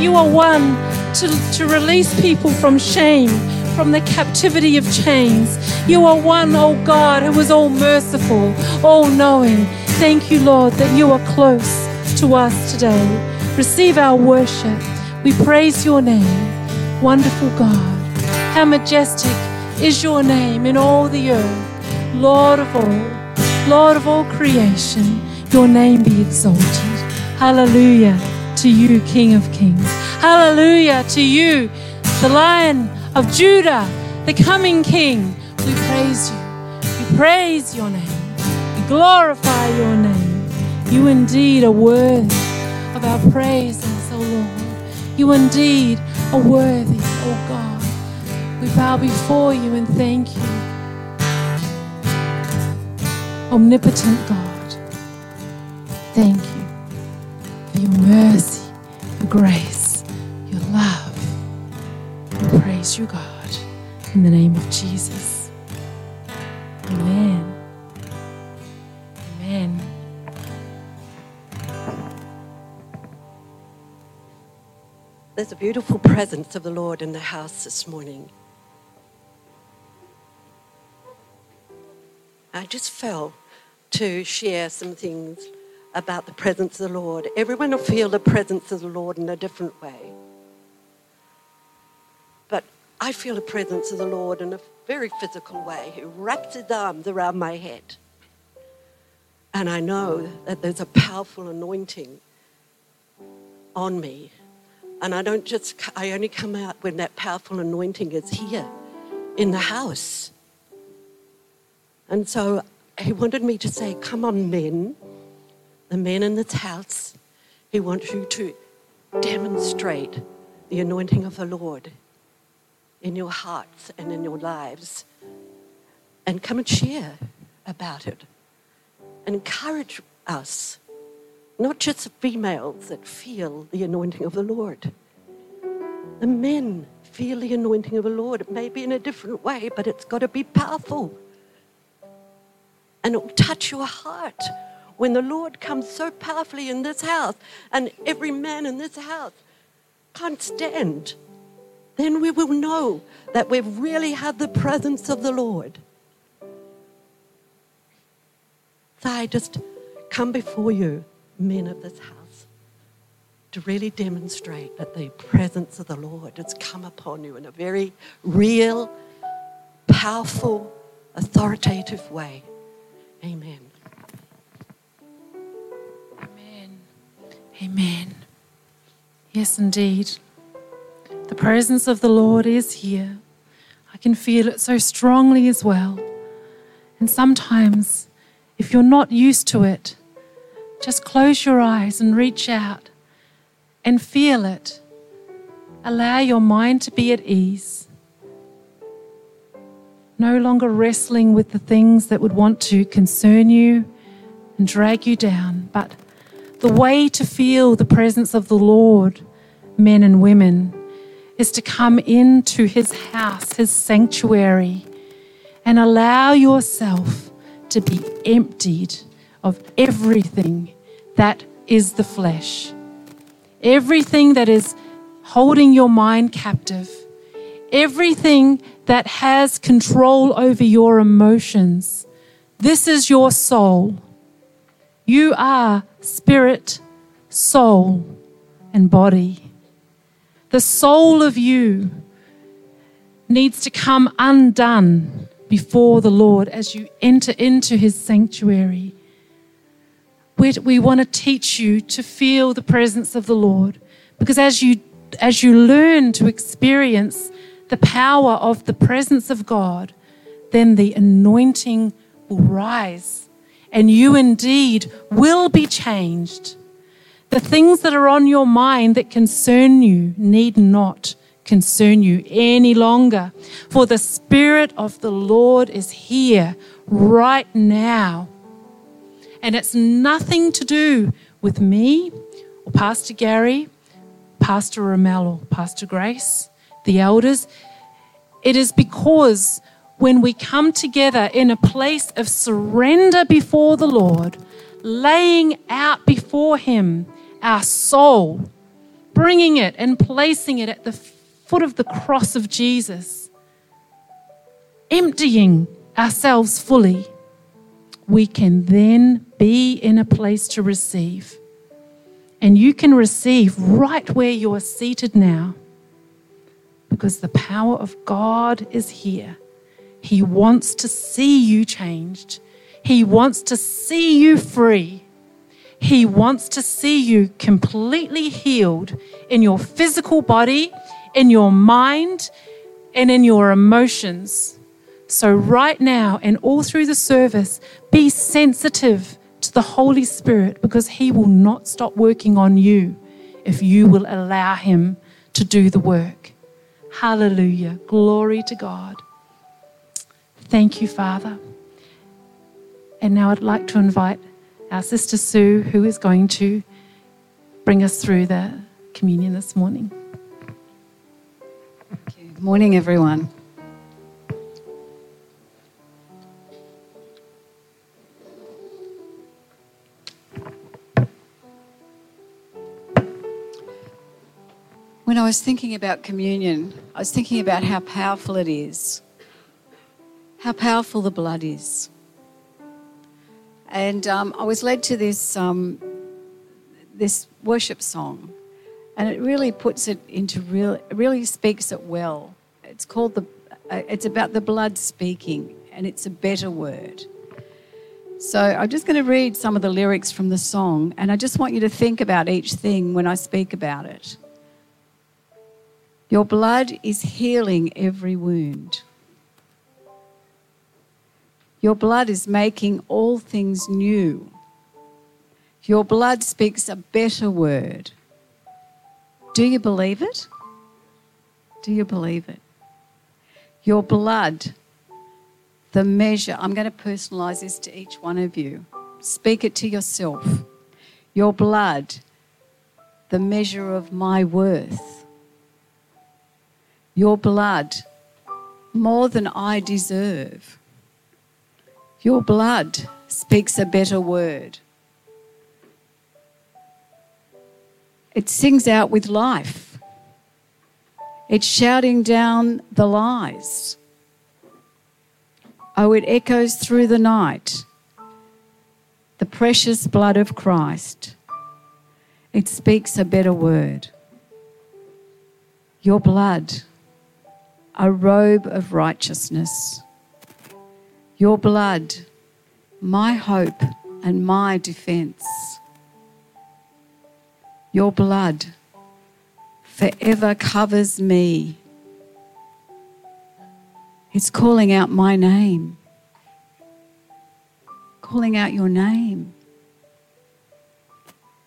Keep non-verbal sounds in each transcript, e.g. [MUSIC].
you are one to, to release people from shame, from the captivity of chains. You are one, oh God, who is all merciful, all knowing. Thank you, Lord, that you are close to us today. Receive our worship. We praise your name, wonderful God. How majestic is your name in all the earth, Lord of all, Lord of all creation. Your name be exalted. Hallelujah to you, King of Kings. Hallelujah to you, the Lion of Judah, the coming King. We praise you. We praise your name. We glorify your name. You indeed are worthy of our praises, O Lord. You indeed are worthy, O God. We bow before you and thank you. Omnipotent God, thank you for your mercy, your grace, love. We praise you, God, in the name of Jesus. Amen. Amen. There's a beautiful presence of the Lord in the house this morning. I just felt to share some things about the presence of the Lord. Everyone will feel the presence of the Lord in a different way. I feel the presence of the Lord in a very physical way. He wraps his arms around my head. And I know that there's a powerful anointing on me. And I don't just, I only come out when that powerful anointing is here in the house. And so he wanted me to say, Come on, men, the men in this house. He wants you to demonstrate the anointing of the Lord in your hearts and in your lives. And come and share about it. And encourage us, not just the females that feel the anointing of the Lord. The men feel the anointing of the Lord. It may be in a different way, but it's got to be powerful and it will touch your heart when the Lord comes so powerfully in this house and every man in this house can't stand. Then we will know that we've really had the presence of the Lord. So I just come before you, men of this house, to really demonstrate that the presence of the Lord has come upon you in a very real, powerful, authoritative way. Amen. Amen. Amen. Yes, indeed. The presence of the Lord is here. I can feel it so strongly as well. And sometimes, if you're not used to it, just close your eyes and reach out and feel it. Allow your mind to be at ease. No longer wrestling with the things that would want to concern you and drag you down, but the way to feel the presence of the Lord, men and women, is to come into his house, his sanctuary, and allow yourself to be emptied of everything that is the flesh, everything that is holding your mind captive, everything that has control over your emotions. This is your soul. You are spirit, soul, and body. The soul of you needs to come undone before the Lord as you enter into his sanctuary. We, want to teach you to feel the presence of the Lord because as you as you learn to experience the power of the presence of God, then the anointing will rise and you indeed will be changed. The things that are on your mind that concern you need not concern you any longer. For the Spirit of the Lord is here right now. And it's nothing to do with me or Pastor Gary, Pastor Ramel, or Pastor Grace, the elders. It is because when we come together in a place of surrender before the Lord, laying out before Him our soul, bringing it and placing it at the foot of the cross of Jesus, emptying ourselves fully, we can then be in a place to receive. And you can receive right where you are seated now because the power of God is here. He wants to see you changed, He wants to see you free. He wants to see you completely healed in your physical body, in your mind, and in your emotions. So, right now and all through the service, be sensitive to the Holy Spirit because He will not stop working on you if you will allow Him to do the work. Hallelujah. Glory to God. Thank you, Father. And now I'd like to invite our sister Sue, who is going to bring us through the communion this morning. Good morning, everyone. When I was thinking about communion, I was thinking about how powerful it is, how powerful the blood is. And um, I was led to this, um, this worship song, and it really puts it into real, really speaks it well. It's called the, uh, it's about the blood speaking, and it's a better word. So I'm just going to read some of the lyrics from the song, and I just want you to think about each thing when I speak about it. Your blood is healing every wound. Your blood is making all things new. Your blood speaks a better word. Do you believe it? Do you believe it? Your blood, the measure, I'm going to personalize this to each one of you. Speak it to yourself. Your blood, the measure of my worth. Your blood, more than I deserve. Your blood speaks a better word. It sings out with life. It's shouting down the lies. Oh, it echoes through the night. The precious blood of Christ. It speaks a better word. Your blood, a robe of righteousness. Your blood, my hope and my defense. Your blood forever covers me. It's calling out my name, calling out your name.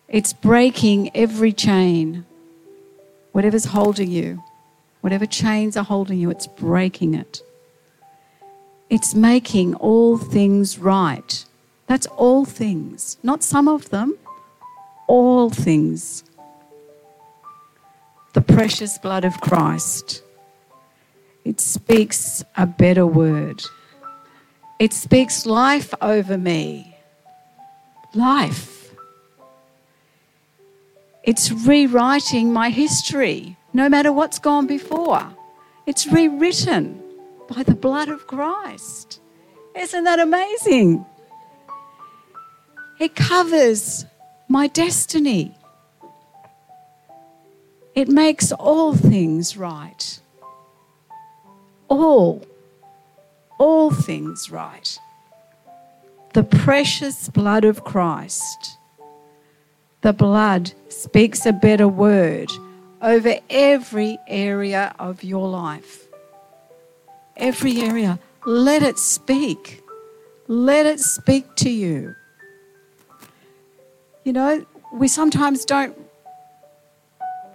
It's breaking every chain, whatever's holding you, whatever chains are holding you, it's breaking it. It's making all things right. That's all things, not some of them, all things. The precious blood of Christ. It speaks a better word. It speaks life over me. Life. It's rewriting my history, no matter what's gone before. It's rewritten by the blood of Christ. Isn't that amazing? It covers my destiny. It makes all things right. All, all things right. The precious blood of Christ. The blood speaks a better word over every area of your life every area. Let it speak. Let it speak to you. You know, we sometimes don't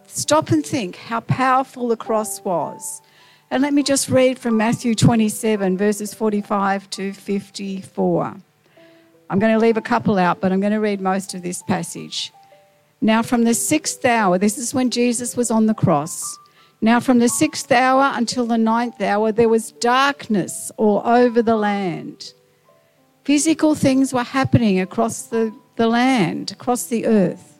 stop and think how powerful the cross was. And let me just read from Matthew 27, verses 45 to 54. I'm going to leave a couple out, but I'm going to read most of this passage. Now, from the sixth hour, this is when Jesus was on the cross. Now, from the sixth hour until the ninth hour, there was darkness all over the land. Physical things were happening across the, the land, across the earth.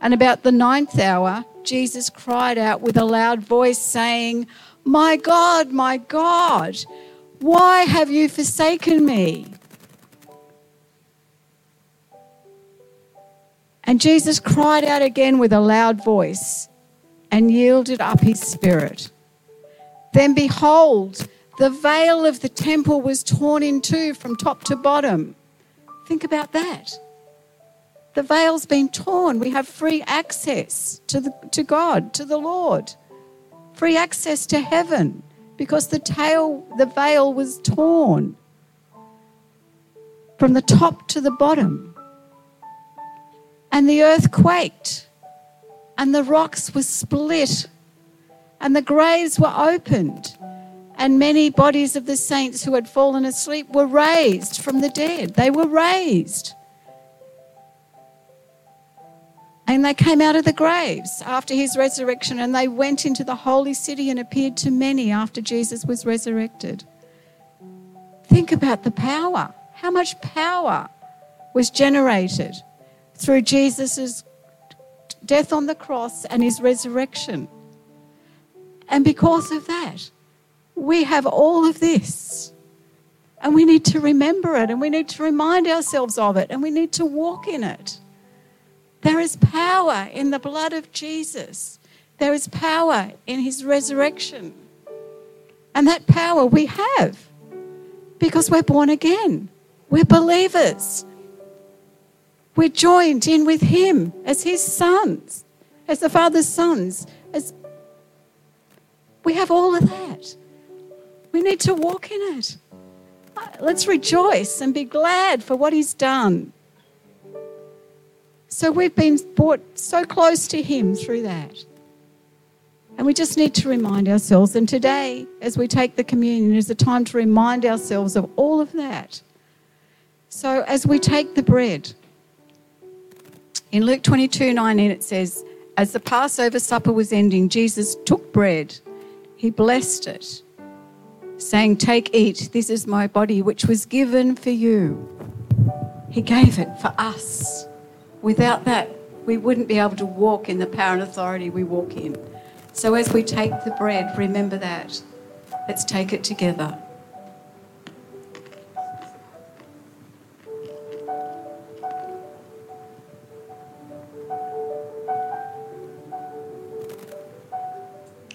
And about the ninth hour, Jesus cried out with a loud voice, saying, My God, my God, why have you forsaken me? And Jesus cried out again with a loud voice and yielded up his spirit. Then behold, the veil of the temple was torn in two from top to bottom. Think about that. The veil's been torn. We have free access to, the, to God, to the Lord, free access to heaven because the tail, the veil was torn from the top to the bottom. And the earth quaked, and the rocks were split, and the graves were opened, and many bodies of the saints who had fallen asleep were raised from the dead. They were raised. And they came out of the graves after his resurrection and they went into the holy city and appeared to many after Jesus was resurrected. Think about the power. How much power was generated through Jesus' death on the cross and his resurrection. And because of that, we have all of this. And we need to remember it and we need to remind ourselves of it and we need to walk in it. There is power in the blood of Jesus, there is power in his resurrection. And that power we have because we're born again, we're believers. We're joined in with Him as His sons, as the Father's sons. As we have all of that. We need to walk in it. Uh, let's rejoice and be glad for what He's done. So we've been brought so close to Him through that. And we just need to remind ourselves. And today, as we take the communion, is a time to remind ourselves of all of that. So as we take the bread, in Luke 22 19, it says, As the Passover supper was ending, Jesus took bread, he blessed it, saying, Take, eat, this is my body, which was given for you. He gave it for us. Without that, we wouldn't be able to walk in the power and authority we walk in. So as we take the bread, remember that. Let's take it together.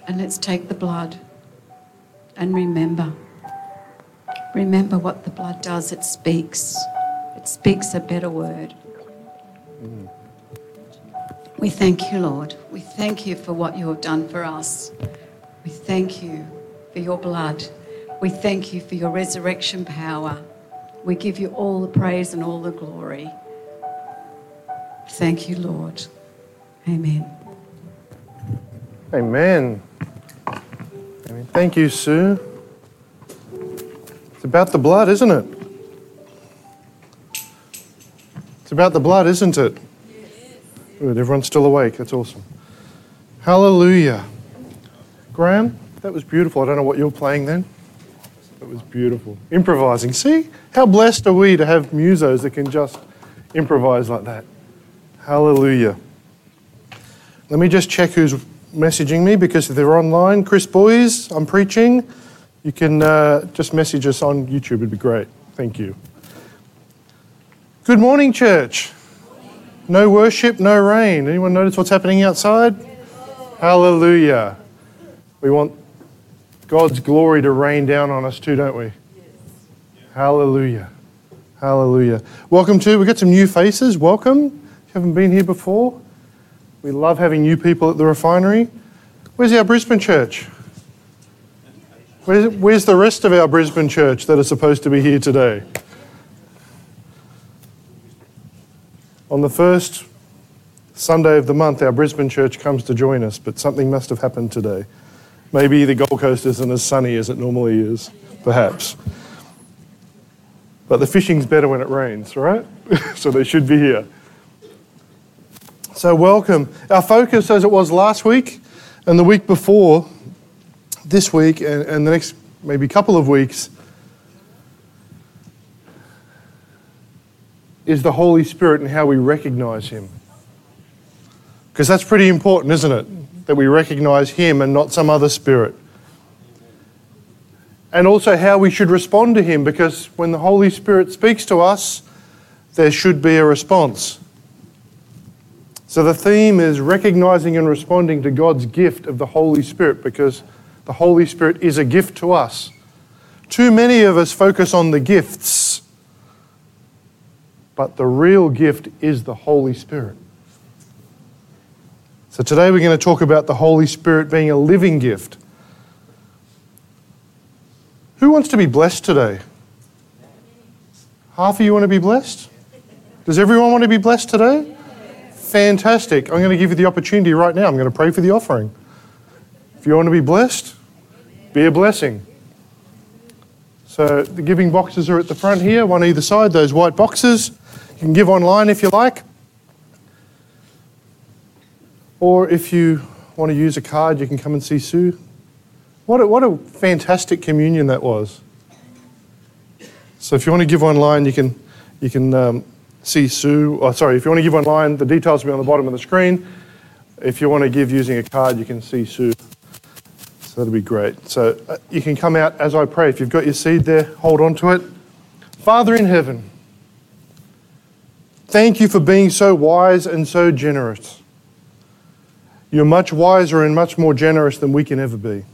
And let's take the blood and remember. Remember what the blood does. It speaks. It speaks a better word. We thank you, Lord. We thank you for what you have done for us. We thank you for your blood. We thank you for your resurrection power. We give you all the praise and all the glory. Thank you, Lord. Amen. Amen. Thank you, Sue. It's about the blood, isn't it? It's about the blood, isn't it? Good. Everyone's still awake. That's awesome. Hallelujah. Graham, that was beautiful. I don't know what you're playing then. That was beautiful. Improvising. See? How blessed are we to have musos that can just improvise like that? Hallelujah. Let me just check who's messaging me because they're online, Chris Boys, I'm preaching. You can uh, just message us on YouTube, it'd be great. Thank you. Good morning, church. No worship, no rain. Anyone notice what's happening outside? Hallelujah. We want God's glory to rain down on us too, don't we? Hallelujah. Hallelujah. Welcome to, we've got some new faces. Welcome. If you haven't been here before, we love having new people at the refinery. Where's our Brisbane church? Where's, where's the rest of our Brisbane church that are supposed to be here today? On the first Sunday of the month, our Brisbane church comes to join us, but something must have happened today. Maybe the Gold Coast isn't as sunny as it normally is, perhaps. But the fishing's better when it rains, right? [LAUGHS] so they should be here. So, welcome. Our focus, as it was last week and the week before, this week and, and the next maybe couple of weeks, is the Holy Spirit and how we recognize Him. Because that's pretty important, isn't it? That we recognize Him and not some other spirit. And also how we should respond to Him, because when the Holy Spirit speaks to us, there should be a response. So the theme is recognizing and responding to God's gift of the Holy Spirit, because the Holy Spirit is a gift to us. Too many of us focus on the gifts but the real gift is the Holy Spirit. So today we're going to talk about the Holy Spirit being a living gift. Who wants to be blessed today? Half of you want to be blessed? Does everyone want to be blessed today? Fantastic. I'm going to give you the opportunity right now. I'm going to pray for the offering. If you want to be blessed, be a blessing. So the giving boxes are at the front here, one either side, those white boxes. You can give online if you like. Or if you want to use a card, you can come and see Sue. What a, what a fantastic communion that was. So if you want to give online, you can, you can um, see Sue. Oh, sorry, if you want to give online, the details will be on the bottom of the screen. If you want to give using a card, you can see Sue. So that'll be great. So uh, you can come out as I pray. If you've got your seed there, hold on to it. Father in heaven, Thank you for being so wise and so generous. You're much wiser and much more generous than we can ever be.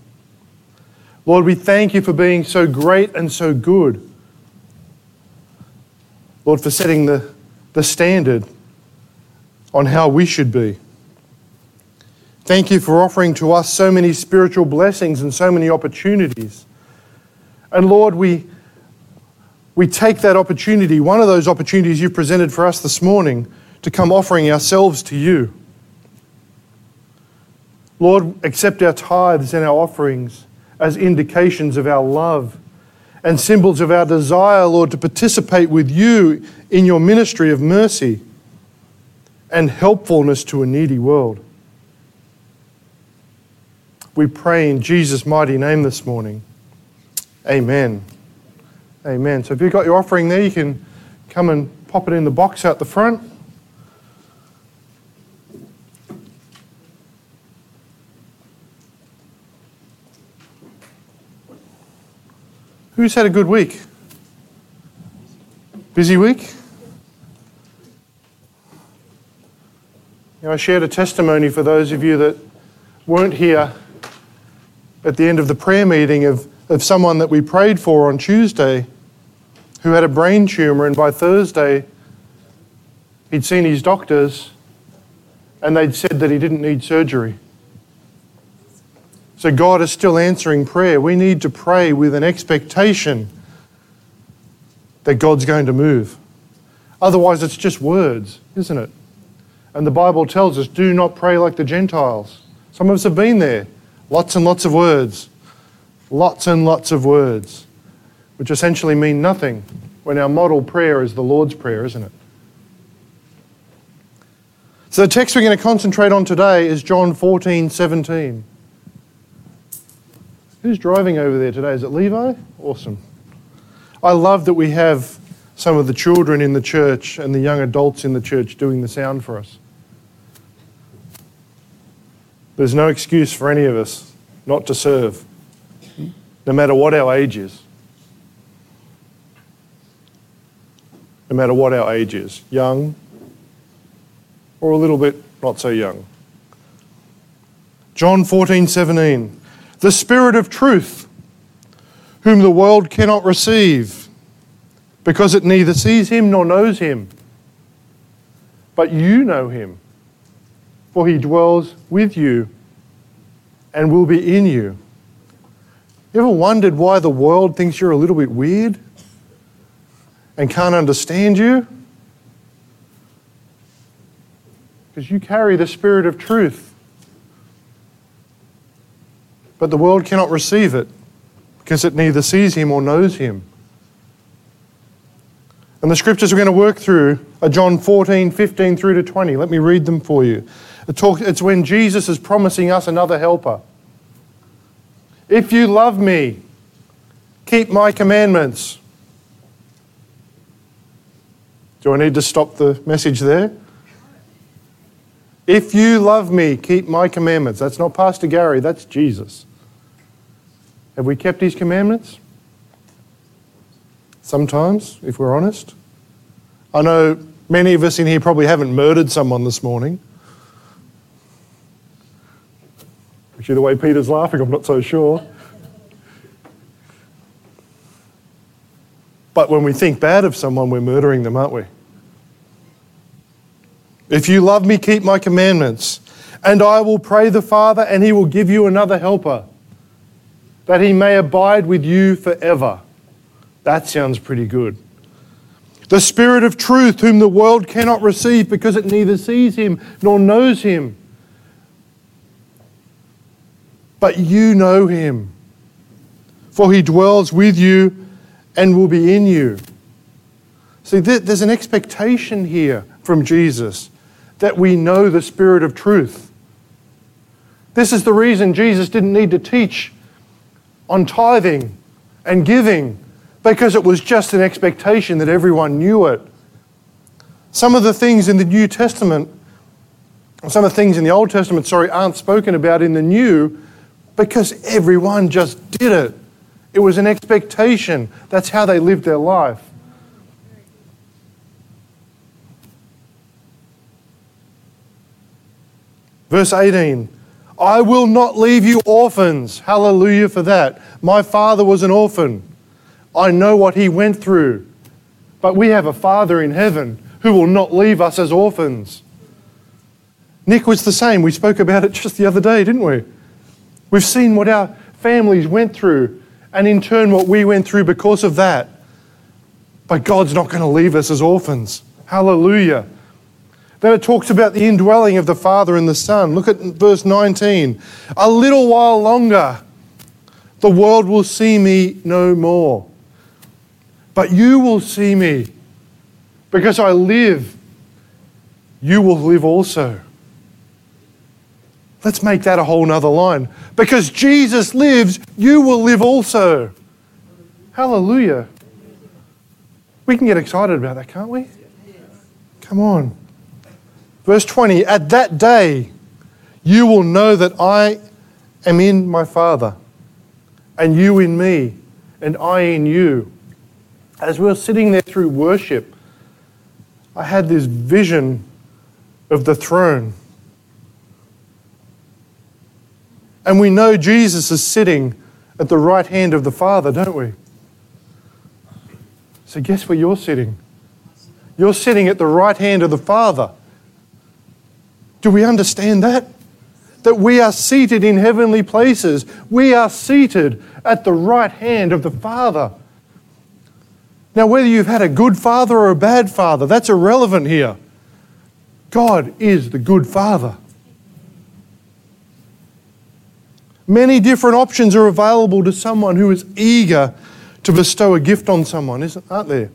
Lord, we thank you for being so great and so good. Lord, for setting the, the standard on how we should be. Thank you for offering to us so many spiritual blessings and so many opportunities. And Lord, we we take that opportunity, one of those opportunities you've presented for us this morning, to come offering ourselves to you. Lord, accept our tithes and our offerings as indications of our love and symbols of our desire, Lord, to participate with you in your ministry of mercy and helpfulness to a needy world. We pray in Jesus' mighty name this morning. Amen. Amen. So if you've got your offering there, you can come and pop it in the box out the front. Who's had a good week? Busy week? You know, I shared a testimony for those of you that weren't here at the end of the prayer meeting of of someone that we prayed for on Tuesday who had a brain tumor, and by Thursday, he'd seen his doctors and they'd said that he didn't need surgery. So God is still answering prayer. We need to pray with an expectation that God's going to move. Otherwise, it's just words, isn't it? And the Bible tells us do not pray like the Gentiles. Some of us have been there. Lots and lots of words lots and lots of words, which essentially mean nothing when our model prayer is the Lord's Prayer, isn't it? So the text we're going to concentrate on today is John 14, 17. Who's driving over there today? Is it Levi? Awesome. I love that we have some of the children in the church and the young adults in the church doing the sound for us. There's no excuse for any of us not to serve no matter what our age is. No matter what our age is, young or a little bit not so young. John 14, 17. The Spirit of truth, whom the world cannot receive, because it neither sees him nor knows him. But you know him, for he dwells with you and will be in you. You ever wondered why the world thinks you're a little bit weird and can't understand you? because you carry the Spirit of truth. But the world cannot receive it because it neither sees him or knows him. And the scriptures we're going to work through are John 14, 15 through to 20. Let me read them for you. It's when Jesus is promising us another helper. If you love me, keep my commandments. Do I need to stop the message there? If you love me, keep my commandments. That's not Pastor Gary, that's Jesus. Have we kept his commandments? Sometimes, if we're honest. I know many of us in here probably haven't murdered someone this morning. Actually, the way Peter's laughing, I'm not so sure. But when we think bad of someone, we're murdering them, aren't we? If you love me, keep my commandments. And I will pray the Father, and he will give you another helper, that he may abide with you forever. That sounds pretty good. The Spirit of truth, whom the world cannot receive because it neither sees him nor knows him. But you know him, for he dwells with you and will be in you. See, there's an expectation here from Jesus that we know the Spirit of truth. This is the reason Jesus didn't need to teach on tithing and giving, because it was just an expectation that everyone knew it. Some of the things in the New Testament, some of the things in the Old Testament, sorry, aren't spoken about in the New because everyone just did it. It was an expectation. That's how they lived their life. Verse 18 I will not leave you orphans. Hallelujah for that. My father was an orphan. I know what he went through. But we have a Father in heaven who will not leave us as orphans. Nick was the same. We spoke about it just the other day, didn't we? We've seen what our families went through and in turn what we went through because of that. But God's not going to leave us as orphans. Hallelujah. Then it talks about the indwelling of the Father and the Son. Look at verse 19. A little while longer, the world will see me no more. But you will see me. Because I live, you will live also. Let's make that a whole nother line. Because Jesus lives, you will live also. Hallelujah. We can get excited about that, can't we? Come on. Verse 20 At that day, you will know that I am in my Father, and you in me, and I in you. As we were sitting there through worship, I had this vision of the throne And we know Jesus is sitting at the right hand of the Father, don't we? So, guess where you're sitting? You're sitting at the right hand of the Father. Do we understand that? That we are seated in heavenly places. We are seated at the right hand of the Father. Now, whether you've had a good father or a bad father, that's irrelevant here. God is the good Father. Many different options are available to someone who is eager to bestow a gift on someone, isn't aren't there?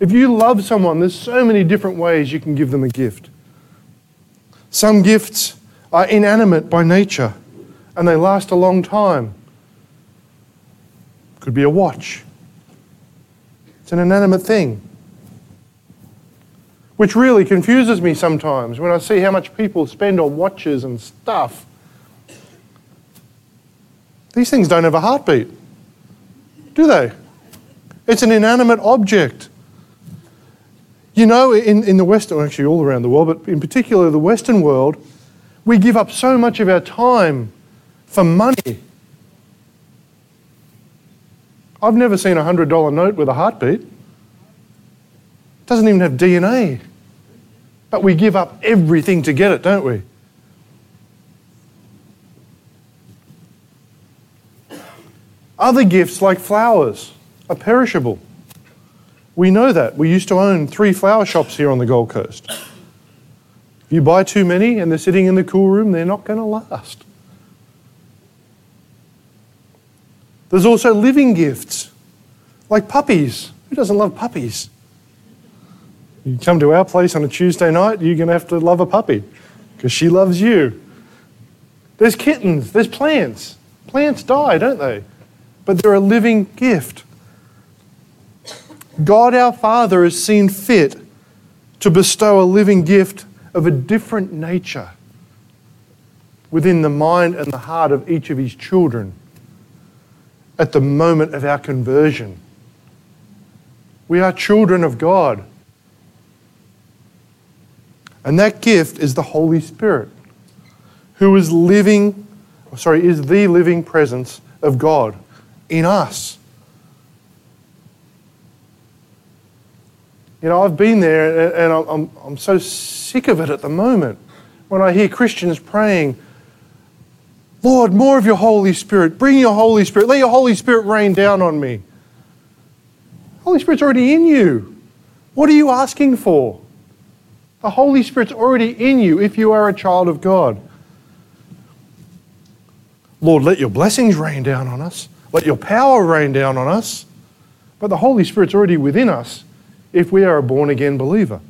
If you love someone, there's so many different ways you can give them a gift. Some gifts are inanimate by nature and they last a long time. Could be a watch. It's an inanimate thing. Which really confuses me sometimes when I see how much people spend on watches and stuff these things don't have a heartbeat, do they? It's an inanimate object. You know, in, in the Western, actually all around the world, but in particular the Western world, we give up so much of our time for money. I've never seen a $100 note with a heartbeat. It doesn't even have DNA. But we give up everything to get it, don't we? Other gifts, like flowers, are perishable. We know that. We used to own three flower shops here on the Gold Coast. If you buy too many and they're sitting in the cool room, they're not going to last. There's also living gifts, like puppies. Who doesn't love puppies? You come to our place on a Tuesday night, you're going to have to love a puppy because she loves you. There's kittens, there's plants. Plants die, don't they? But they're a living gift. God our Father has seen fit to bestow a living gift of a different nature within the mind and the heart of each of his children at the moment of our conversion. We are children of God. And that gift is the Holy Spirit, who is living, sorry, is the living presence of God in us. You know, I've been there and I'm, I'm so sick of it at the moment when I hear Christians praying, Lord, more of your Holy Spirit. Bring your Holy Spirit. Let your Holy Spirit rain down on me. Holy Spirit's already in you. What are you asking for? The Holy Spirit's already in you if you are a child of God. Lord, let your blessings rain down on us. Let your power rain down on us. But the Holy Spirit's already within us if we are a born again believer.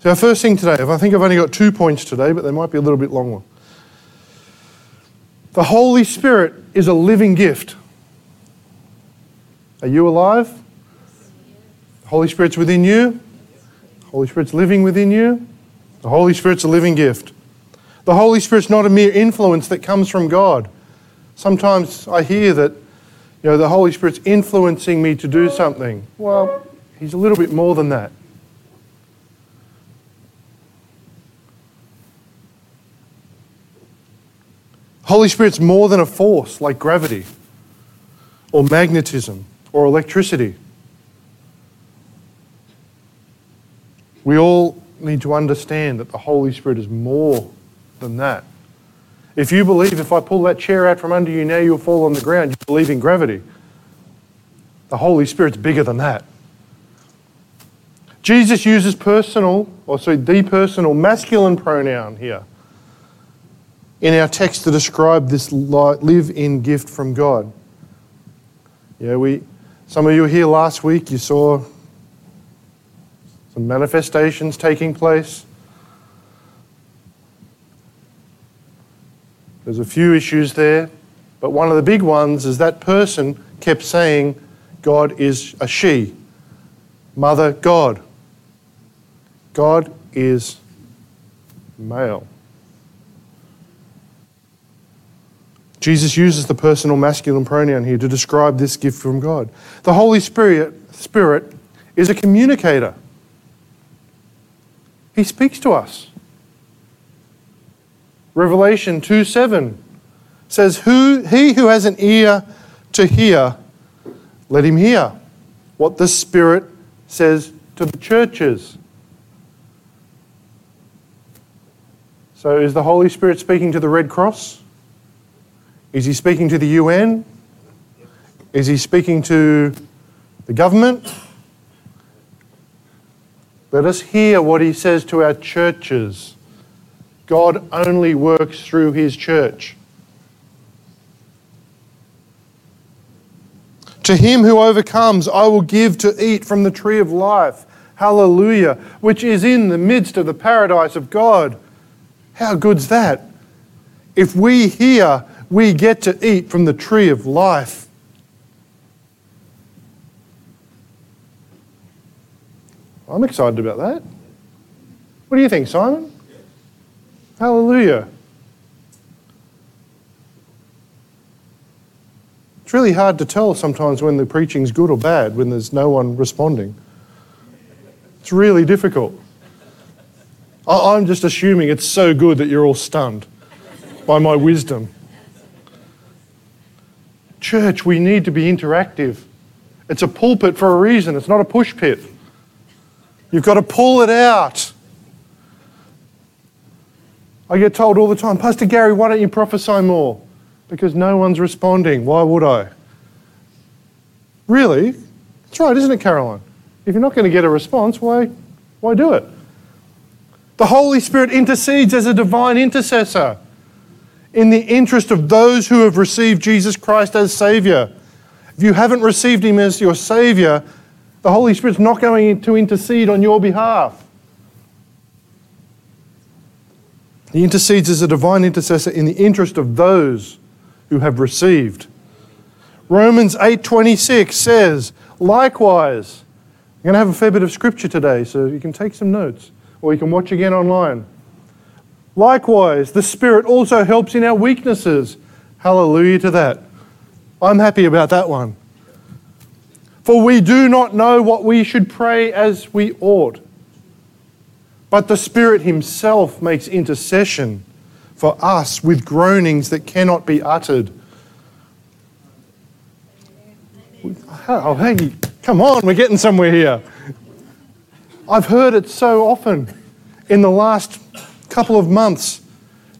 So, our first thing today, If I think I've only got two points today, but they might be a little bit longer. The Holy Spirit is a living gift. Are you alive? The Holy Spirit's within you. The Holy Spirit's living within you. The Holy Spirit's a living gift. The Holy Spirit's not a mere influence that comes from God. Sometimes I hear that you know, the Holy Spirit's influencing me to do something. Well, He's a little bit more than that. Holy Spirit's more than a force like gravity or magnetism or electricity. We all need to understand that the Holy Spirit is more than that. If you believe if I pull that chair out from under you now, you'll fall on the ground, you believe in gravity. The Holy Spirit's bigger than that. Jesus uses personal, or sorry, the personal masculine pronoun here in our text to describe this live in gift from God. Yeah, we, some of you were here last week, you saw some manifestations taking place. There's a few issues there, but one of the big ones is that person kept saying God is a she, Mother God. God is male. Jesus uses the personal masculine pronoun here to describe this gift from God. The Holy Spirit, Spirit is a communicator. He speaks to us. Revelation 2 7 says, who, He who has an ear to hear, let him hear what the Spirit says to the churches. So, is the Holy Spirit speaking to the Red Cross? Is he speaking to the UN? Is he speaking to the government? Let us hear what he says to our churches. God only works through his church. To him who overcomes, I will give to eat from the tree of life. Hallelujah. Which is in the midst of the paradise of God. How good's that? If we hear we get to eat from the tree of life. I'm excited about that. What do you think, Simon? Hallelujah. It's really hard to tell sometimes when the preaching's good or bad when there's no one responding. It's really difficult. I'm just assuming it's so good that you're all stunned by my wisdom. Church, we need to be interactive. It's a pulpit for a reason, it's not a push pit. You've got to pull it out. I get told all the time, Pastor Gary, why don't you prophesy more? Because no one's responding. Why would I? Really? That's right, isn't it, Caroline? If you're not going to get a response, why, why do it? The Holy Spirit intercedes as a divine intercessor in the interest of those who have received Jesus Christ as Savior. If you haven't received Him as your Savior, the Holy Spirit's not going to intercede on your behalf. He intercedes as a divine intercessor in the interest of those who have received. Romans 8:26 says, likewise, I'm going to have a fair bit of scripture today, so you can take some notes or you can watch again online. Likewise, the Spirit also helps in our weaknesses. Hallelujah to that. I'm happy about that one. For we do not know what we should pray as we ought. But the Spirit Himself makes intercession for us with groanings that cannot be uttered. Oh, hey, come on, we're getting somewhere here. I've heard it so often in the last couple of months.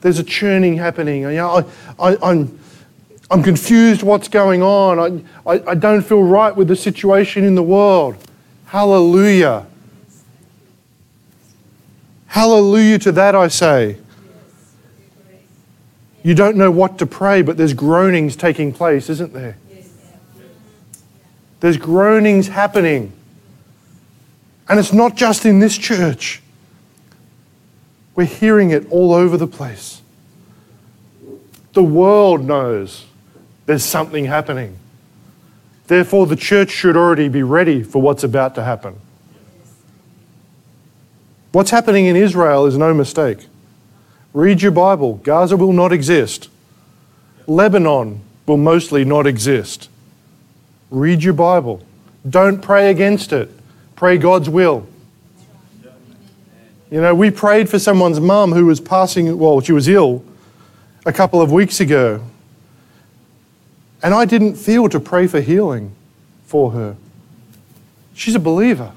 There's a churning happening. You know, I, I, I'm, I'm confused what's going on. I, I, I don't feel right with the situation in the world. Hallelujah. Hallelujah to that, I say. You don't know what to pray, but there's groanings taking place, isn't there? There's groanings happening. And it's not just in this church, we're hearing it all over the place. The world knows there's something happening. Therefore, the church should already be ready for what's about to happen. What's happening in Israel is no mistake. Read your Bible. Gaza will not exist. Lebanon will mostly not exist. Read your Bible. Don't pray against it. Pray God's will. You know, we prayed for someone's mum who was passing, well, she was ill a couple of weeks ago. And I didn't feel to pray for healing for her. She's a believer.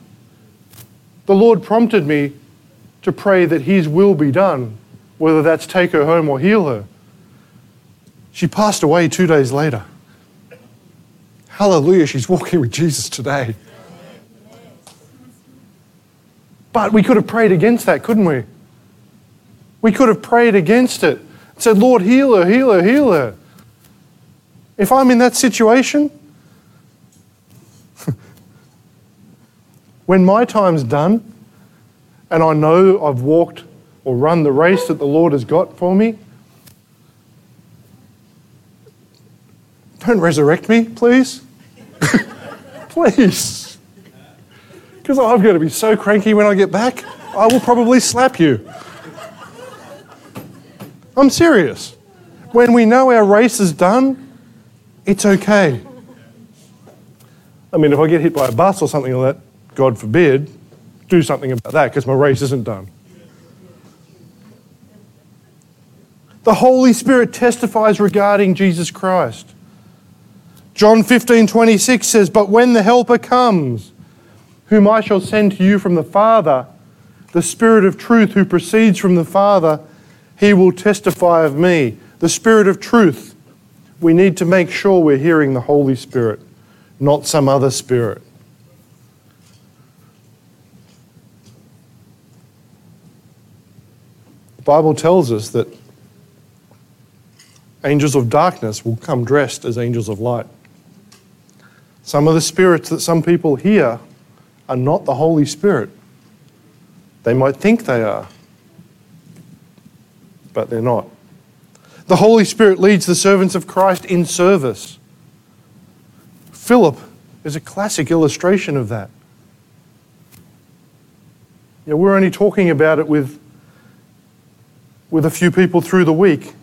The Lord prompted me to pray that His will be done, whether that's take her home or heal her. She passed away two days later. Hallelujah, she's walking with Jesus today. But we could have prayed against that, couldn't we? We could have prayed against it. Said, Lord, heal her, heal her, heal her. If I'm in that situation, [LAUGHS] when my time's done and I know I've walked or run the race that the Lord has got for me, don't resurrect me, please. [LAUGHS] please. Because I'm going to be so cranky when I get back, I will probably slap you. I'm serious. When we know our race is done, it's okay. I mean, if I get hit by a bus or something like that, God forbid, do something about that because my race isn't done. The Holy Spirit testifies regarding Jesus Christ. John 15, 26 says, But when the Helper comes, whom I shall send to you from the Father, the Spirit of truth who proceeds from the Father, he will testify of me. The Spirit of truth. We need to make sure we're hearing the Holy Spirit, not some other spirit. The Bible tells us that angels of darkness will come dressed as angels of light. Some of the spirits that some people hear are not the Holy Spirit. They might think they are, but they're not. The Holy Spirit leads the servants of Christ in service. Philip is a classic illustration of that. Know, we're only talking about it with, with a few people through the week.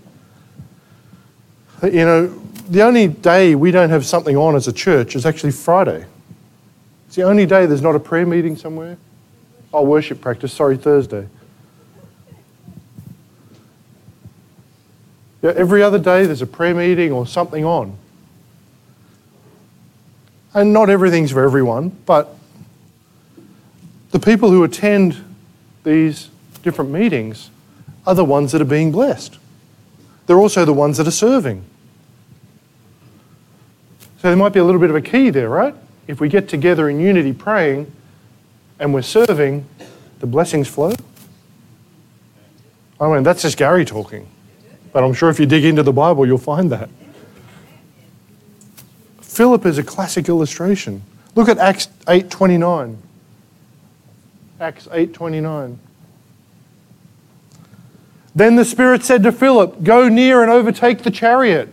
You know, the only day we don't have something on as a church is actually Friday. It's the only day there's not a prayer meeting somewhere. Oh, worship practice, sorry, Thursday. Yeah, every other day there's a prayer meeting or something on. And not everything's for everyone, but the people who attend these different meetings are the ones that are being blessed. They're also the ones that are serving. So there might be a little bit of a key there, right? If we get together in unity praying and we're serving, the blessings flow. I mean, that's just Gary talking. But I'm sure if you dig into the Bible, you'll find that. Philip is a classic illustration. Look at Acts 8:29. Acts 8:29. Then the Spirit said to Philip, Go near and overtake the chariot.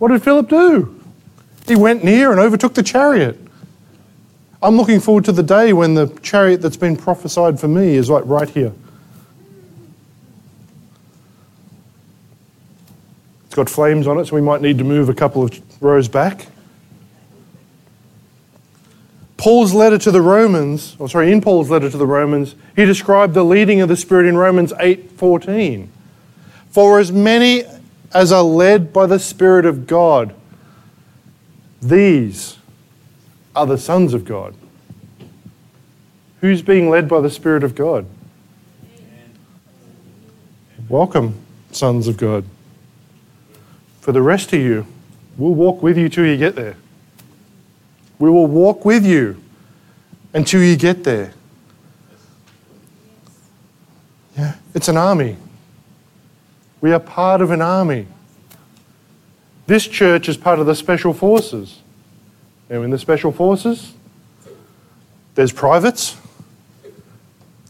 What did Philip do? He went near and overtook the chariot. I'm looking forward to the day when the chariot that's been prophesied for me is like right here. It's got flames on it, so we might need to move a couple of rows back. Paul's letter to the Romans, or sorry, in Paul's letter to the Romans, he described the leading of the Spirit in Romans 8:14. For as many as are led by the Spirit of God, these are the sons of God. Who's being led by the Spirit of God? Welcome, sons of God. For the rest of you, we'll walk with you till you get there. We will walk with you until you get there. Yeah, it's an army. We are part of an army. This church is part of the special forces. And in the special forces, there's privates,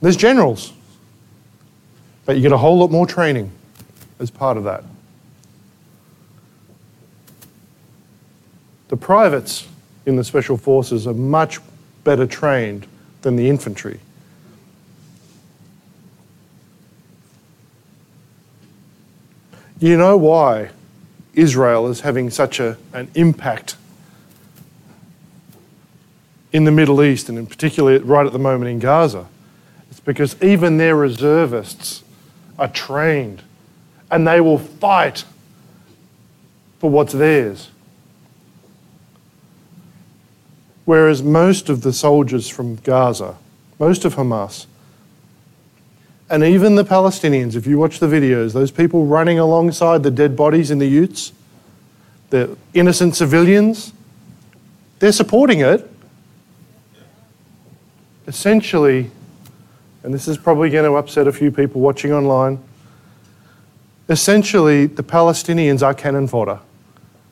there's generals. But you get a whole lot more training as part of that. The privates in the special forces are much better trained than the infantry. You know why Israel is having such a, an impact in the Middle East and in particular right at the moment in Gaza? It's because even their reservists are trained and they will fight for what's theirs. Whereas most of the soldiers from Gaza, most of Hamas, and even the Palestinians, if you watch the videos, those people running alongside the dead bodies in the utes, the innocent civilians, they're supporting it. Essentially, and this is probably going to upset a few people watching online, essentially, the Palestinians are cannon fodder.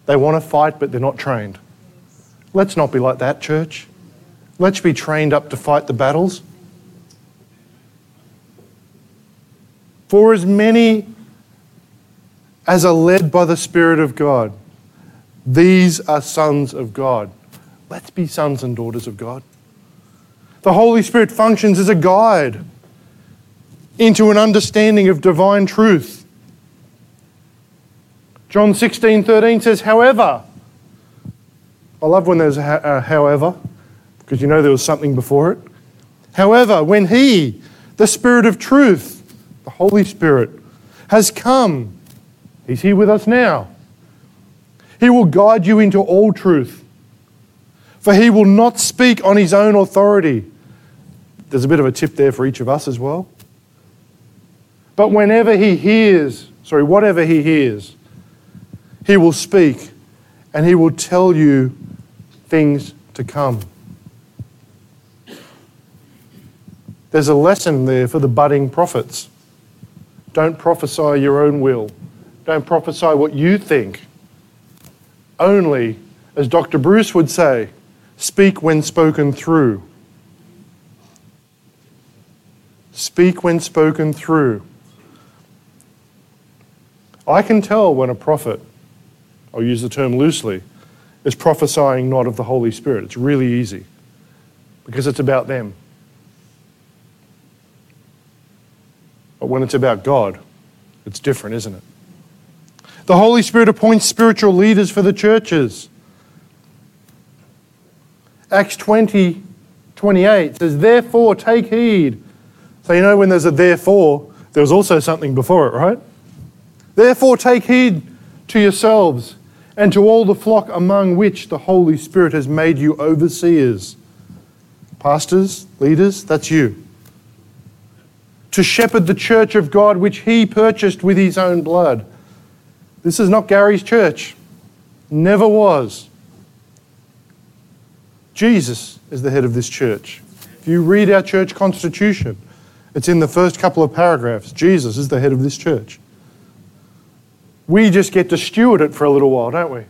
They want to fight, but they're not trained. Let's not be like that, church. Let's be trained up to fight the battles. For as many as are led by the Spirit of God, these are sons of God. Let's be sons and daughters of God. The Holy Spirit functions as a guide into an understanding of divine truth. John 16 13 says, However, I love when there's a, however, because you know there was something before it. However, when He, the Spirit of truth, the Holy Spirit, has come, He's here with us now. He will guide you into all truth. For He will not speak on His own authority. There's a bit of a tip there for each of us as well. But whenever He hears, sorry, whatever He hears, He will speak and He will tell you things to come. There's a lesson there for the budding prophets. Don't prophesy your own will. Don't prophesy what you think. Only, as Dr. Bruce would say, speak when spoken through. Speak when spoken through. I can tell when a prophet, I'll use the term loosely, is prophesying not of the Holy Spirit. It's really easy because it's about them. But when it's about God, it's different, isn't it? The Holy Spirit appoints spiritual leaders for the churches. Acts 20, 28 says, Therefore, take heed. So, you know, when there's a therefore, there was also something before it, right? Therefore, take heed to yourselves and to all the flock among which the Holy Spirit has made you overseers. Pastors, leaders, that's you. To shepherd the church of God which he purchased with his own blood. This is not Gary's church, never was. Jesus is the head of this church. If you read our church constitution, It's in the first couple of paragraphs. Jesus is the head of this church. We just get to steward it for a little while, don't we?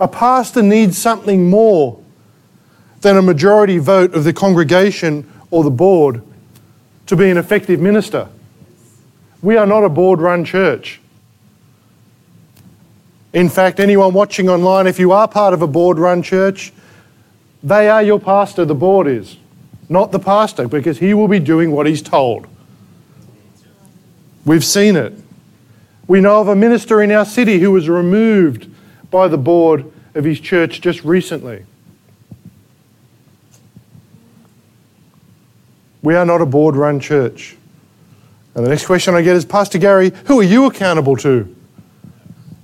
A pastor needs something more than a majority vote of the congregation or the board to be an effective minister. We are not a board run church. In fact, anyone watching online, if you are part of a board run church, they are your pastor, the board is, not the pastor, because he will be doing what he's told. We've seen it. We know of a minister in our city who was removed by the board of his church just recently. We are not a board run church. And the next question I get is Pastor Gary, who are you accountable to?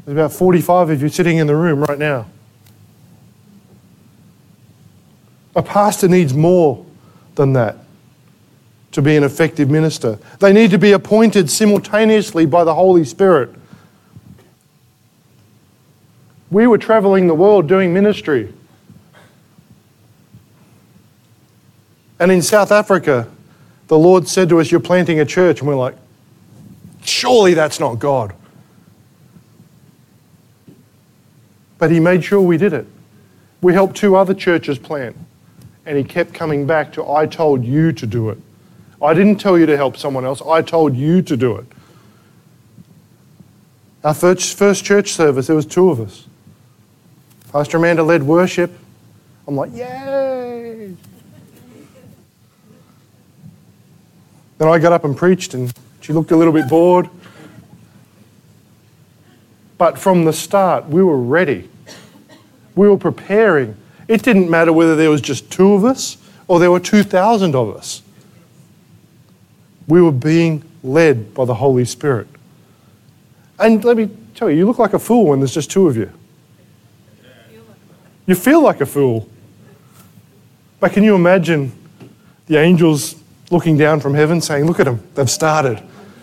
There's about 45 of you sitting in the room right now. A pastor needs more than that to be an effective minister. They need to be appointed simultaneously by the Holy Spirit. We were traveling the world doing ministry. And in South Africa, the Lord said to us, You're planting a church. And we're like, Surely that's not God. But He made sure we did it. We helped two other churches plant. And He kept coming back to, I told you to do it. I didn't tell you to help someone else, I told you to do it. Our first, first church service, there was two of us. Pastor Amanda led worship. I'm like, yay! Then I got up and preached, and she looked a little bit bored. But from the start, we were ready. We were preparing. It didn't matter whether there was just two of us or there were 2,000 of us. We were being led by the Holy Spirit. And let me tell you, you look like a fool when there's just two of you. You feel like a fool. But can you imagine the angels looking down from heaven saying, Look at them, they've started.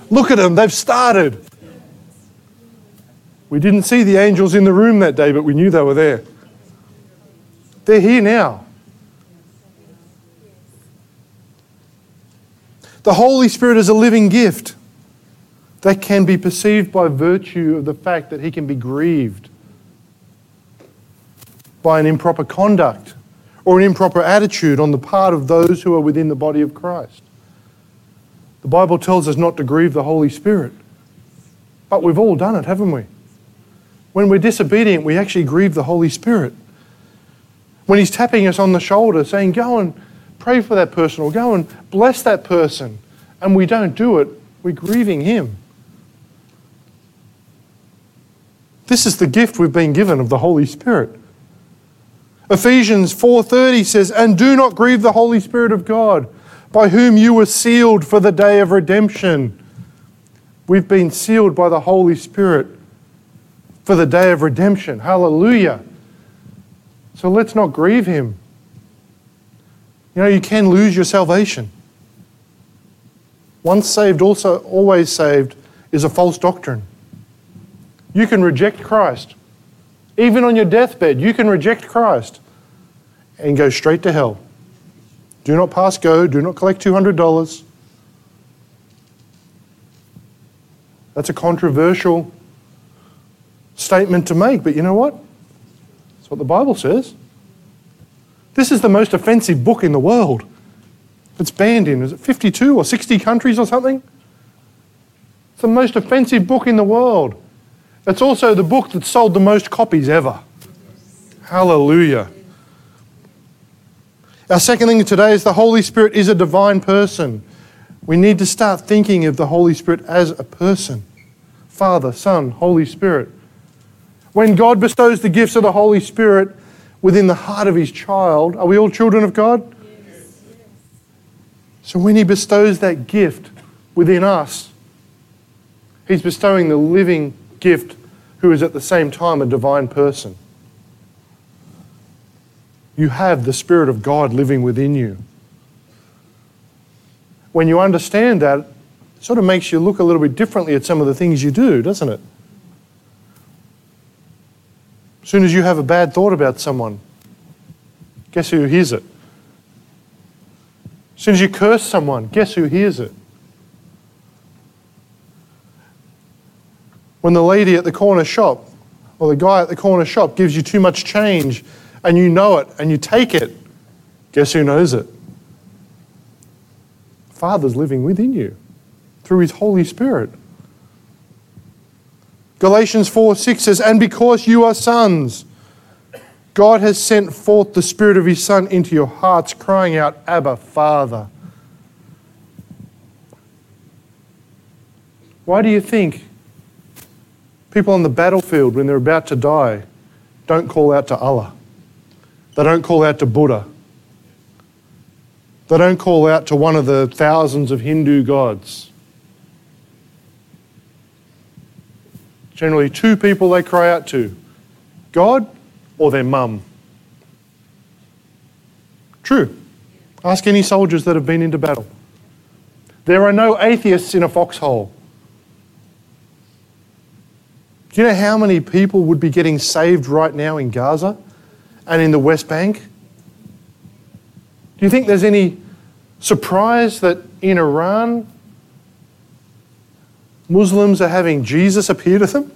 Look at them, they've started. We didn't see the angels in the room that day, but we knew they were there. They're here now. The Holy Spirit is a living gift that can be perceived by virtue of the fact that He can be grieved by an improper conduct or an improper attitude on the part of those who are within the body of Christ. The Bible tells us not to grieve the Holy Spirit, but we've all done it, haven't we? When we're disobedient, we actually grieve the Holy Spirit. When He's tapping us on the shoulder saying, Go and pray for that person or go and bless that person, and we don't do it, we're grieving Him. This is the gift we've been given of the Holy Spirit. Ephesians 4:30 says, "And do not grieve the Holy Spirit of God, by whom you were sealed for the day of redemption." We've been sealed by the Holy Spirit for the day of redemption. Hallelujah. So let's not grieve him. You know, you can lose your salvation. Once saved, also always saved is a false doctrine. You can reject Christ. Even on your deathbed, you can reject Christ and go straight to hell. Do not pass go, do not collect $200. That's a controversial statement to make, but you know what? That's what the Bible says. This is the most offensive book in the world. It's banned in, is it 52 or 60 countries or something? It's the most offensive book in the world. It's also the book that sold the most copies ever. Hallelujah. Our second thing today is the Holy Spirit is a divine person. We need to start thinking of the Holy Spirit as a person Father, Son, Holy Spirit. When God bestows the gifts of the Holy Spirit within the heart of his child, are we all children of God? Yes. So when he bestows that gift within us, he's bestowing the living gift who is at the same time a divine person. You have the Spirit of God living within you. When you understand that, it sort of makes you look a little bit differently at some of the things you do, doesn't it? As soon as you have a bad thought about someone, guess who hears it? As soon as you curse someone, guess who hears it? When the lady at the corner shop or the guy at the corner shop gives you too much change and you know it and you take it, guess who knows it? Father's living within you through his Holy Spirit. Galatians 4 6 says, And because you are sons, God has sent forth the Spirit of His Son into your hearts, crying out, Abba, Father. Why do you think people on the battlefield, when they're about to die, don't call out to Allah? They don't call out to Buddha. They don't call out to one of the thousands of Hindu gods. Generally, two people they cry out to God or their mum. True. Ask any soldiers that have been into battle. There are no atheists in a foxhole. Do you know how many people would be getting saved right now in Gaza and in the West Bank? Do you think there's any surprise that in Iran Muslims are having Jesus appear to them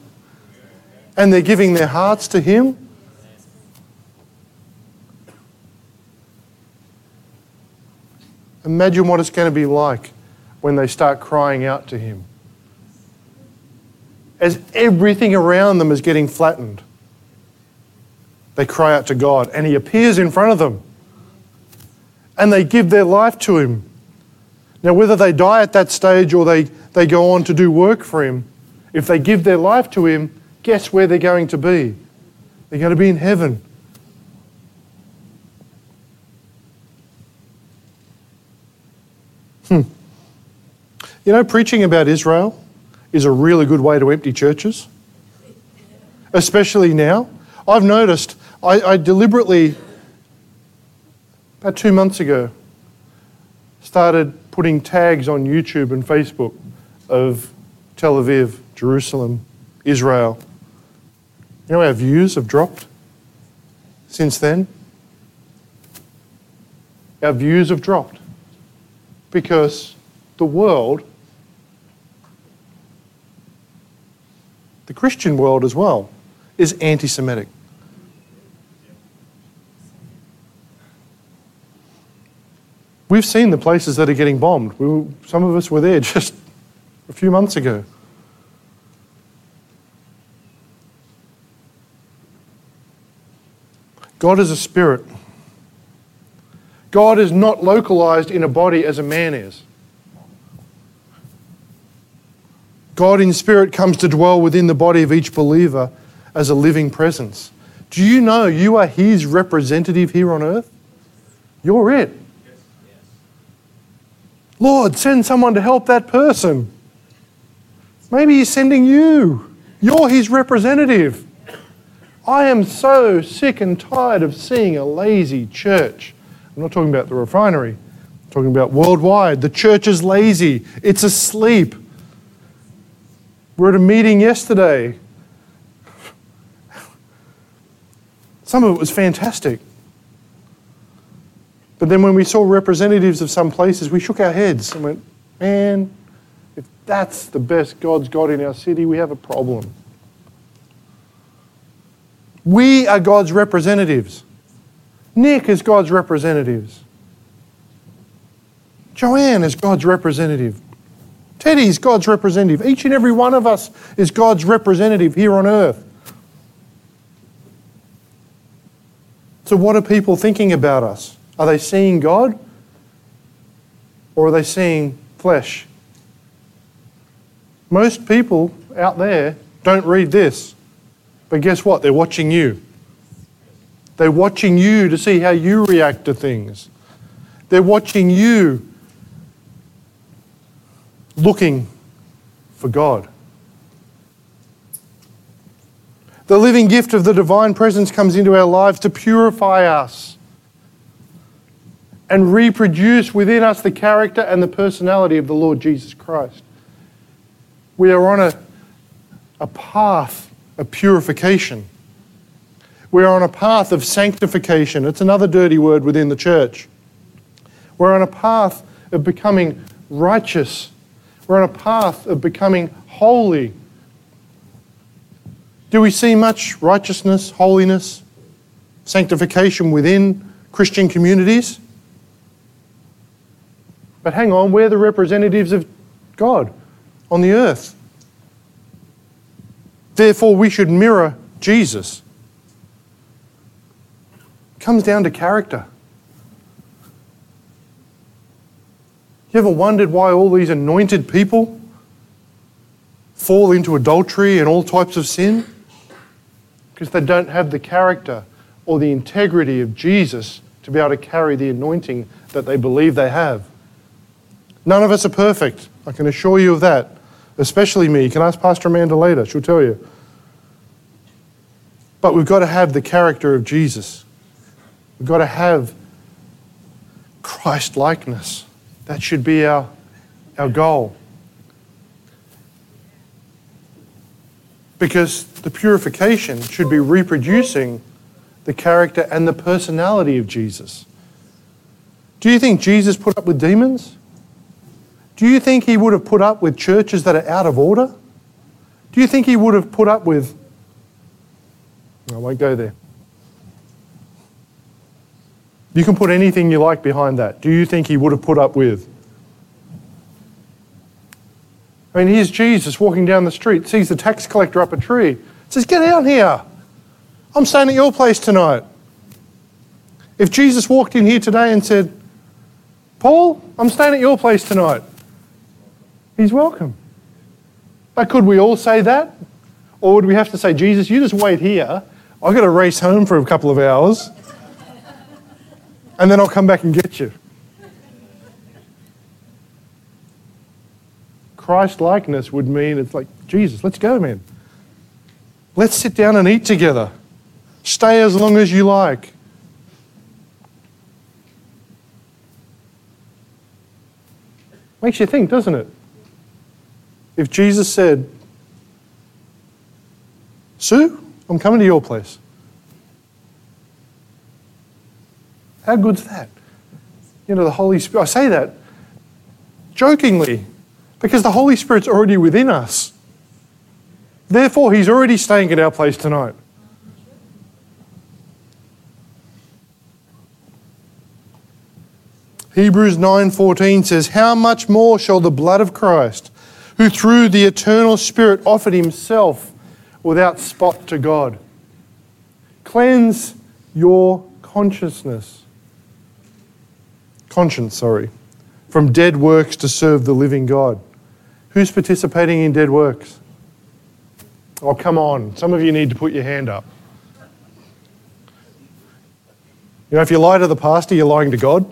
and they're giving their hearts to Him? Imagine what it's going to be like when they start crying out to Him. As everything around them is getting flattened, they cry out to God and He appears in front of them and they give their life to Him. Now, whether they die at that stage or they, they go on to do work for Him, if they give their life to Him, guess where they're going to be? They're going to be in heaven. Hmm. You know, preaching about Israel is a really good way to empty churches, especially now. I've noticed, I, I deliberately, about two months ago, started putting tags on YouTube and Facebook of Tel Aviv, Jerusalem, Israel. You know, our views have dropped since then. Our views have dropped because the world, the Christian world as well, is anti Semitic. We've seen the places that are getting bombed. We were, some of us were there [LAUGHS] just a few months ago. God is a spirit. God is not localized in a body as a man is. God in spirit comes to dwell within the body of each believer as a living presence. Do you know you are His representative here on earth? You're it. Lord, send someone to help that person. Maybe He's sending you. You're His representative. I am so sick and tired of seeing a lazy church. I'm not talking about the refinery, I'm talking about worldwide. The church is lazy, it's asleep. We're at a meeting yesterday. Some of it was fantastic. But then when we saw representatives of some places, we shook our heads and went, man, if that's the best God's got in our city, we have a problem. We are God's representatives. Nick is God's representatives. Joanne is God's representative. Teddy is God's representative. Each and every one of us is God's representative here on earth. So, what are people thinking about us? Are they seeing God? Or are they seeing flesh? Most people out there don't read this. But guess what? They're watching you. They're watching you to see how you react to things. They're watching you looking for God. The living gift of the divine presence comes into our lives to purify us and reproduce within us the character and the personality of the Lord Jesus Christ. We are on a, a path of purification. We're on a path of sanctification. It's another dirty word within the church. We're on a path of becoming righteous. We're on a path of becoming holy. Do we see much righteousness, holiness, sanctification within Christian communities? But hang on, we're the representatives of God on the earth. Therefore, we should mirror Jesus. It comes down to character. You ever wondered why all these anointed people fall into adultery and all types of sin? Because they don't have the character or the integrity of Jesus to be able to carry the anointing that they believe they have. None of us are perfect. I can assure you of that, especially me. You can ask Pastor Amanda later, she'll tell you. But we've got to have the character of Jesus. We've got to have Christ likeness. That should be our, our goal. Because the purification should be reproducing the character and the personality of Jesus. Do you think Jesus put up with demons? Do you think he would have put up with churches that are out of order? Do you think he would have put up with. I won't go there. You can put anything you like behind that. Do you think he would have put up with? I mean, here's Jesus walking down the street, sees the tax collector up a tree, says, Get out here. I'm staying at your place tonight. If Jesus walked in here today and said, Paul, I'm staying at your place tonight, he's welcome. But could we all say that? Or would we have to say, Jesus, you just wait here. I've got to race home for a couple of hours and then I'll come back and get you. Christ likeness would mean it's like, Jesus, let's go, man. Let's sit down and eat together. Stay as long as you like. Makes you think, doesn't it? If Jesus said, Sue, I'm coming to your place. How good's that? You know, the Holy Spirit, I say that jokingly because the Holy Spirit's already within us. Therefore, He's already staying at our place tonight. Hebrews 9:14 says, "How much more shall the blood of Christ, who through the eternal Spirit offered himself without spot to God, cleanse your consciousness conscience, sorry, from dead works to serve the living God. Who's participating in dead works? Oh, come on. Some of you need to put your hand up. You know, if you lie to the pastor, you're lying to God.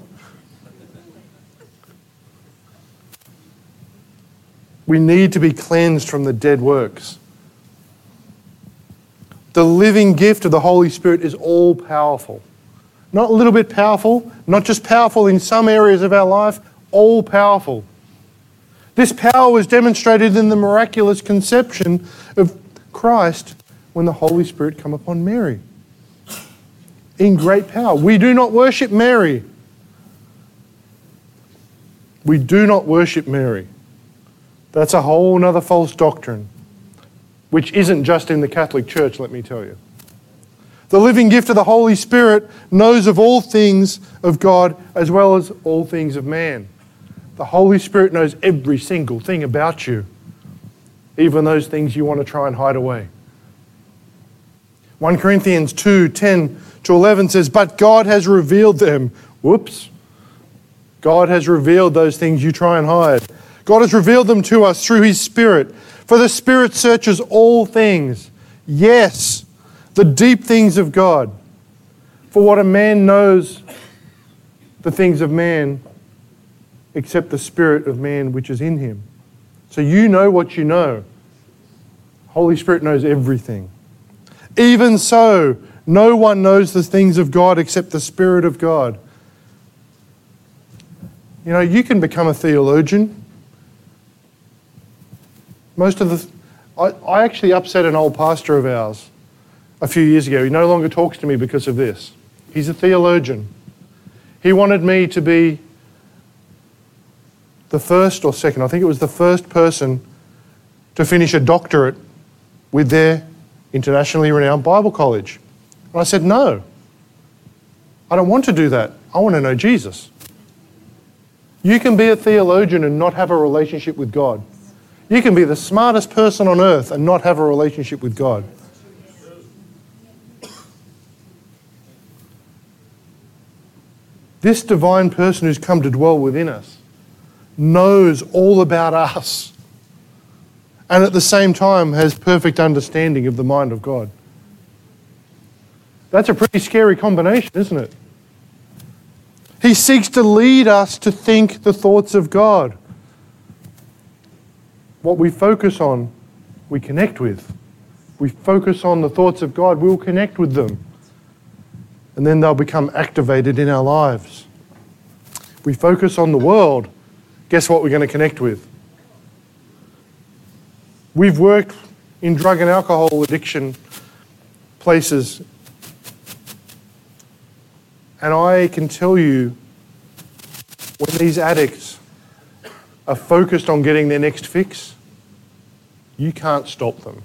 We need to be cleansed from the dead works. The living gift of the Holy Spirit is all powerful. Not a little bit powerful, not just powerful in some areas of our life, all powerful. This power was demonstrated in the miraculous conception of Christ when the Holy Spirit came upon Mary. In great power. We do not worship Mary. We do not worship Mary. That's a whole other false doctrine, which isn't just in the Catholic Church, let me tell you. The living gift of the Holy Spirit knows of all things of God as well as all things of man. The Holy Spirit knows every single thing about you, even those things you want to try and hide away. 1 Corinthians 2 10 to 11 says, But God has revealed them. Whoops. God has revealed those things you try and hide. God has revealed them to us through His Spirit. For the Spirit searches all things. Yes the deep things of God. For what a man knows the things of man except the spirit of man which is in him. So you know what you know. Holy Spirit knows everything. Even so, no one knows the things of God except the Spirit of God. You know, you can become a theologian. Most of the. I, I actually upset an old pastor of ours a few years ago. He no longer talks to me because of this. He's a theologian. He wanted me to be the first or second, I think it was the first person to finish a doctorate with their internationally renowned Bible college. And I said, No, I don't want to do that. I want to know Jesus. You can be a theologian and not have a relationship with God. You can be the smartest person on earth and not have a relationship with God. This divine person who's come to dwell within us knows all about us and at the same time has perfect understanding of the mind of God. That's a pretty scary combination, isn't it? He seeks to lead us to think the thoughts of God. What we focus on, we connect with. We focus on the thoughts of God, we'll connect with them. And then they'll become activated in our lives. We focus on the world, guess what we're going to connect with? We've worked in drug and alcohol addiction places and I can tell you when these addicts are focused on getting their next fix, you can't stop them.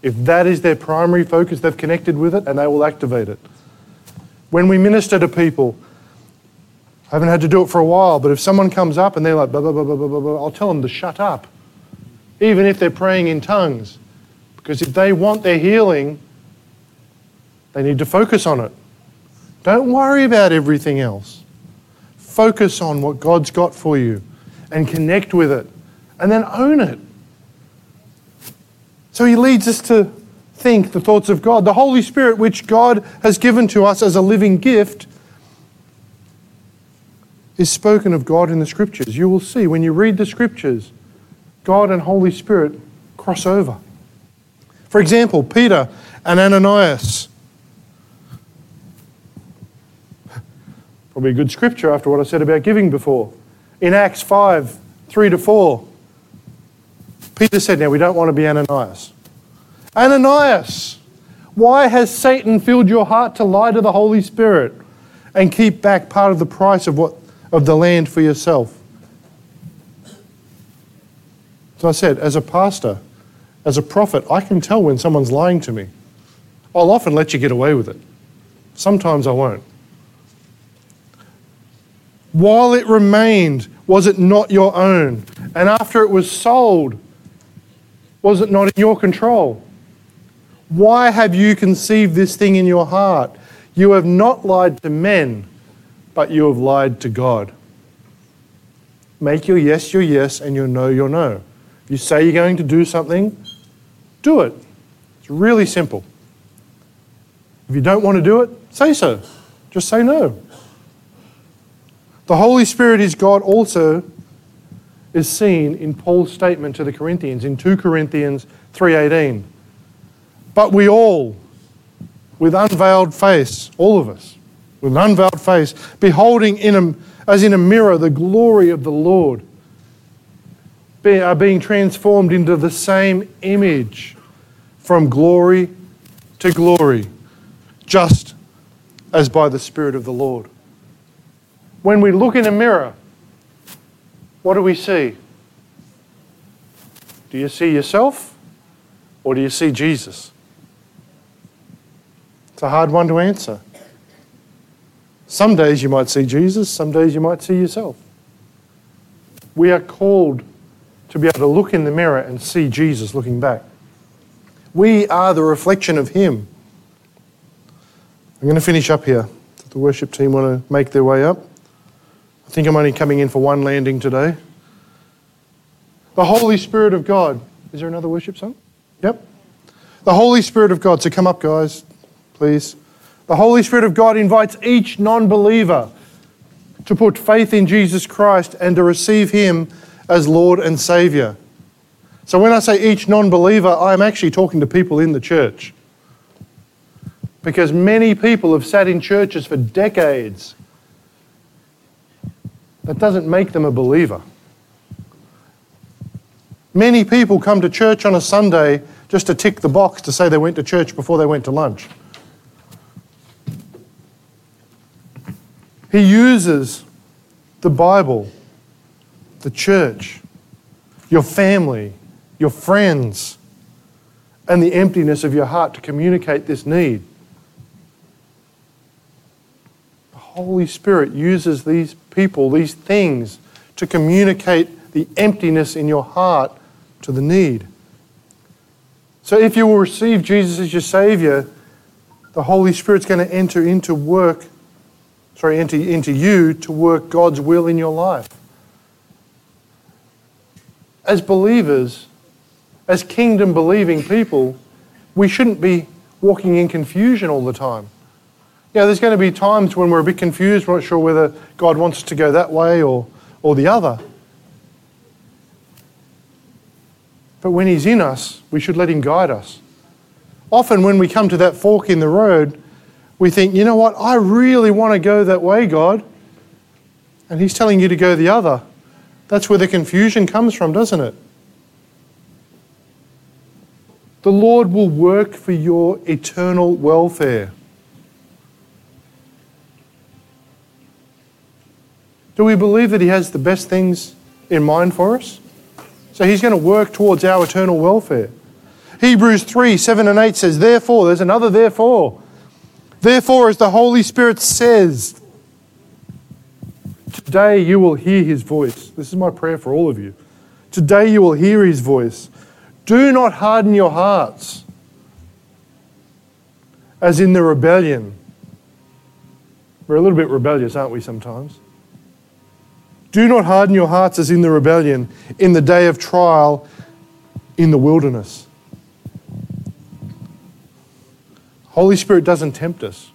If that is their primary focus, they've connected with it and they will activate it. When we minister to people, I haven't had to do it for a while, but if someone comes up and they're like, blah, blah, blah, blah, blah, blah, I'll tell them to shut up, even if they're praying in tongues. Because if they want their healing, they need to focus on it. Don't worry about everything else. Focus on what God's got for you and connect with it and then own it. So he leads us to think the thoughts of God. The Holy Spirit, which God has given to us as a living gift, is spoken of God in the Scriptures. You will see when you read the Scriptures, God and Holy Spirit cross over. For example, Peter and Ananias Probably a good scripture after what I said about giving before. In Acts 5 3 to 4, Peter said, Now we don't want to be Ananias. Ananias, why has Satan filled your heart to lie to the Holy Spirit and keep back part of the price of, what, of the land for yourself? So I said, as a pastor, as a prophet, I can tell when someone's lying to me. I'll often let you get away with it. Sometimes I won't. While it remained, was it not your own? And after it was sold, was it not in your control? Why have you conceived this thing in your heart? You have not lied to men, but you have lied to God. Make your yes your yes and your no your no. You say you're going to do something, do it. It's really simple. If you don't want to do it, say so. Just say no. The Holy Spirit is God also is seen in Paul's statement to the Corinthians in 2 Corinthians 3:18. But we all with unveiled face, all of us, with an unveiled face, beholding in a, as in a mirror the glory of the Lord, be, are being transformed into the same image from glory to glory, just as by the Spirit of the Lord when we look in a mirror, what do we see? Do you see yourself or do you see Jesus? It's a hard one to answer. Some days you might see Jesus, some days you might see yourself. We are called to be able to look in the mirror and see Jesus looking back. We are the reflection of Him. I'm going to finish up here. Does The worship team want to make their way up. I think I'm only coming in for one landing today. The Holy Spirit of God. Is there another worship song? Yep. The Holy Spirit of God. So come up, guys, please. The Holy Spirit of God invites each non believer to put faith in Jesus Christ and to receive Him as Lord and Saviour. So when I say each non believer, I'm actually talking to people in the church. Because many people have sat in churches for decades that doesn't make them a believer. Many people come to church on a Sunday just to tick the box to say they went to church before they went to lunch. He uses the Bible, the church, your family, your friends, and the emptiness of your heart to communicate this need. The Holy Spirit uses these people, these things, to communicate the emptiness in your heart to the need. So if you will receive Jesus as your Savior, the Holy Spirit's going to enter into work, sorry, enter into you to work God's will in your life. As believers, as kingdom believing people, we shouldn't be walking in confusion all the time. Yeah, there's going to be times when we're a bit confused, we're not sure whether God wants us to go that way or, or the other. But when He's in us, we should let Him guide us. Often, when we come to that fork in the road, we think, you know what, I really want to go that way, God. And He's telling you to go the other. That's where the confusion comes from, doesn't it? The Lord will work for your eternal welfare. Do we believe that He has the best things in mind for us? So He's going to work towards our eternal welfare. Hebrews 3 7 and 8 says, Therefore, there's another therefore. Therefore, as the Holy Spirit says, Today you will hear His voice. This is my prayer for all of you. Today you will hear His voice. Do not harden your hearts as in the rebellion. We're a little bit rebellious, aren't we, sometimes? Do not harden your hearts as in the rebellion, in the day of trial in the wilderness. Holy Spirit doesn't tempt us.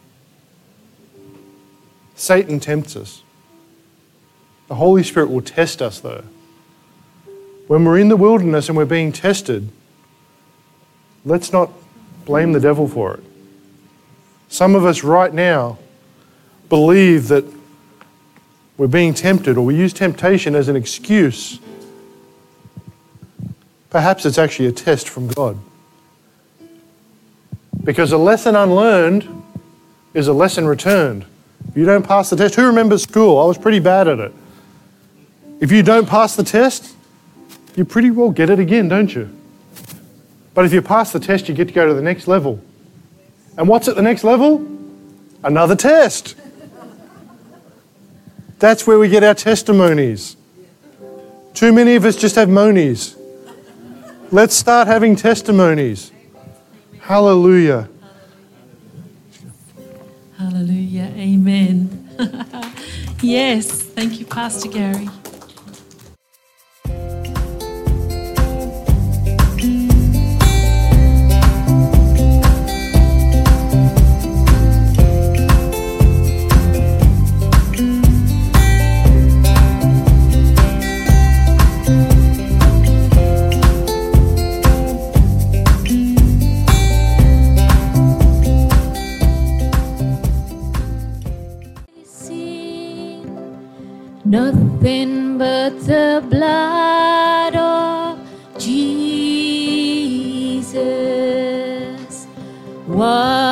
Satan tempts us. The Holy Spirit will test us, though. When we're in the wilderness and we're being tested, let's not blame the devil for it. Some of us right now believe that we're being tempted or we use temptation as an excuse. Perhaps it's actually a test from God. Because a lesson unlearned is a lesson returned. If you don't pass the test, who remembers school? I was pretty bad at it. If you don't pass the test, you pretty well get it again, don't you? But if you pass the test, you get to go to the next level. And what's at the next level? Another test. That's where we get our testimonies. Too many of us just have monies. Let's start having testimonies. Hallelujah. Hallelujah. Amen. [LAUGHS] yes. Thank you, Pastor Gary. Nothing but the blood of Jesus. What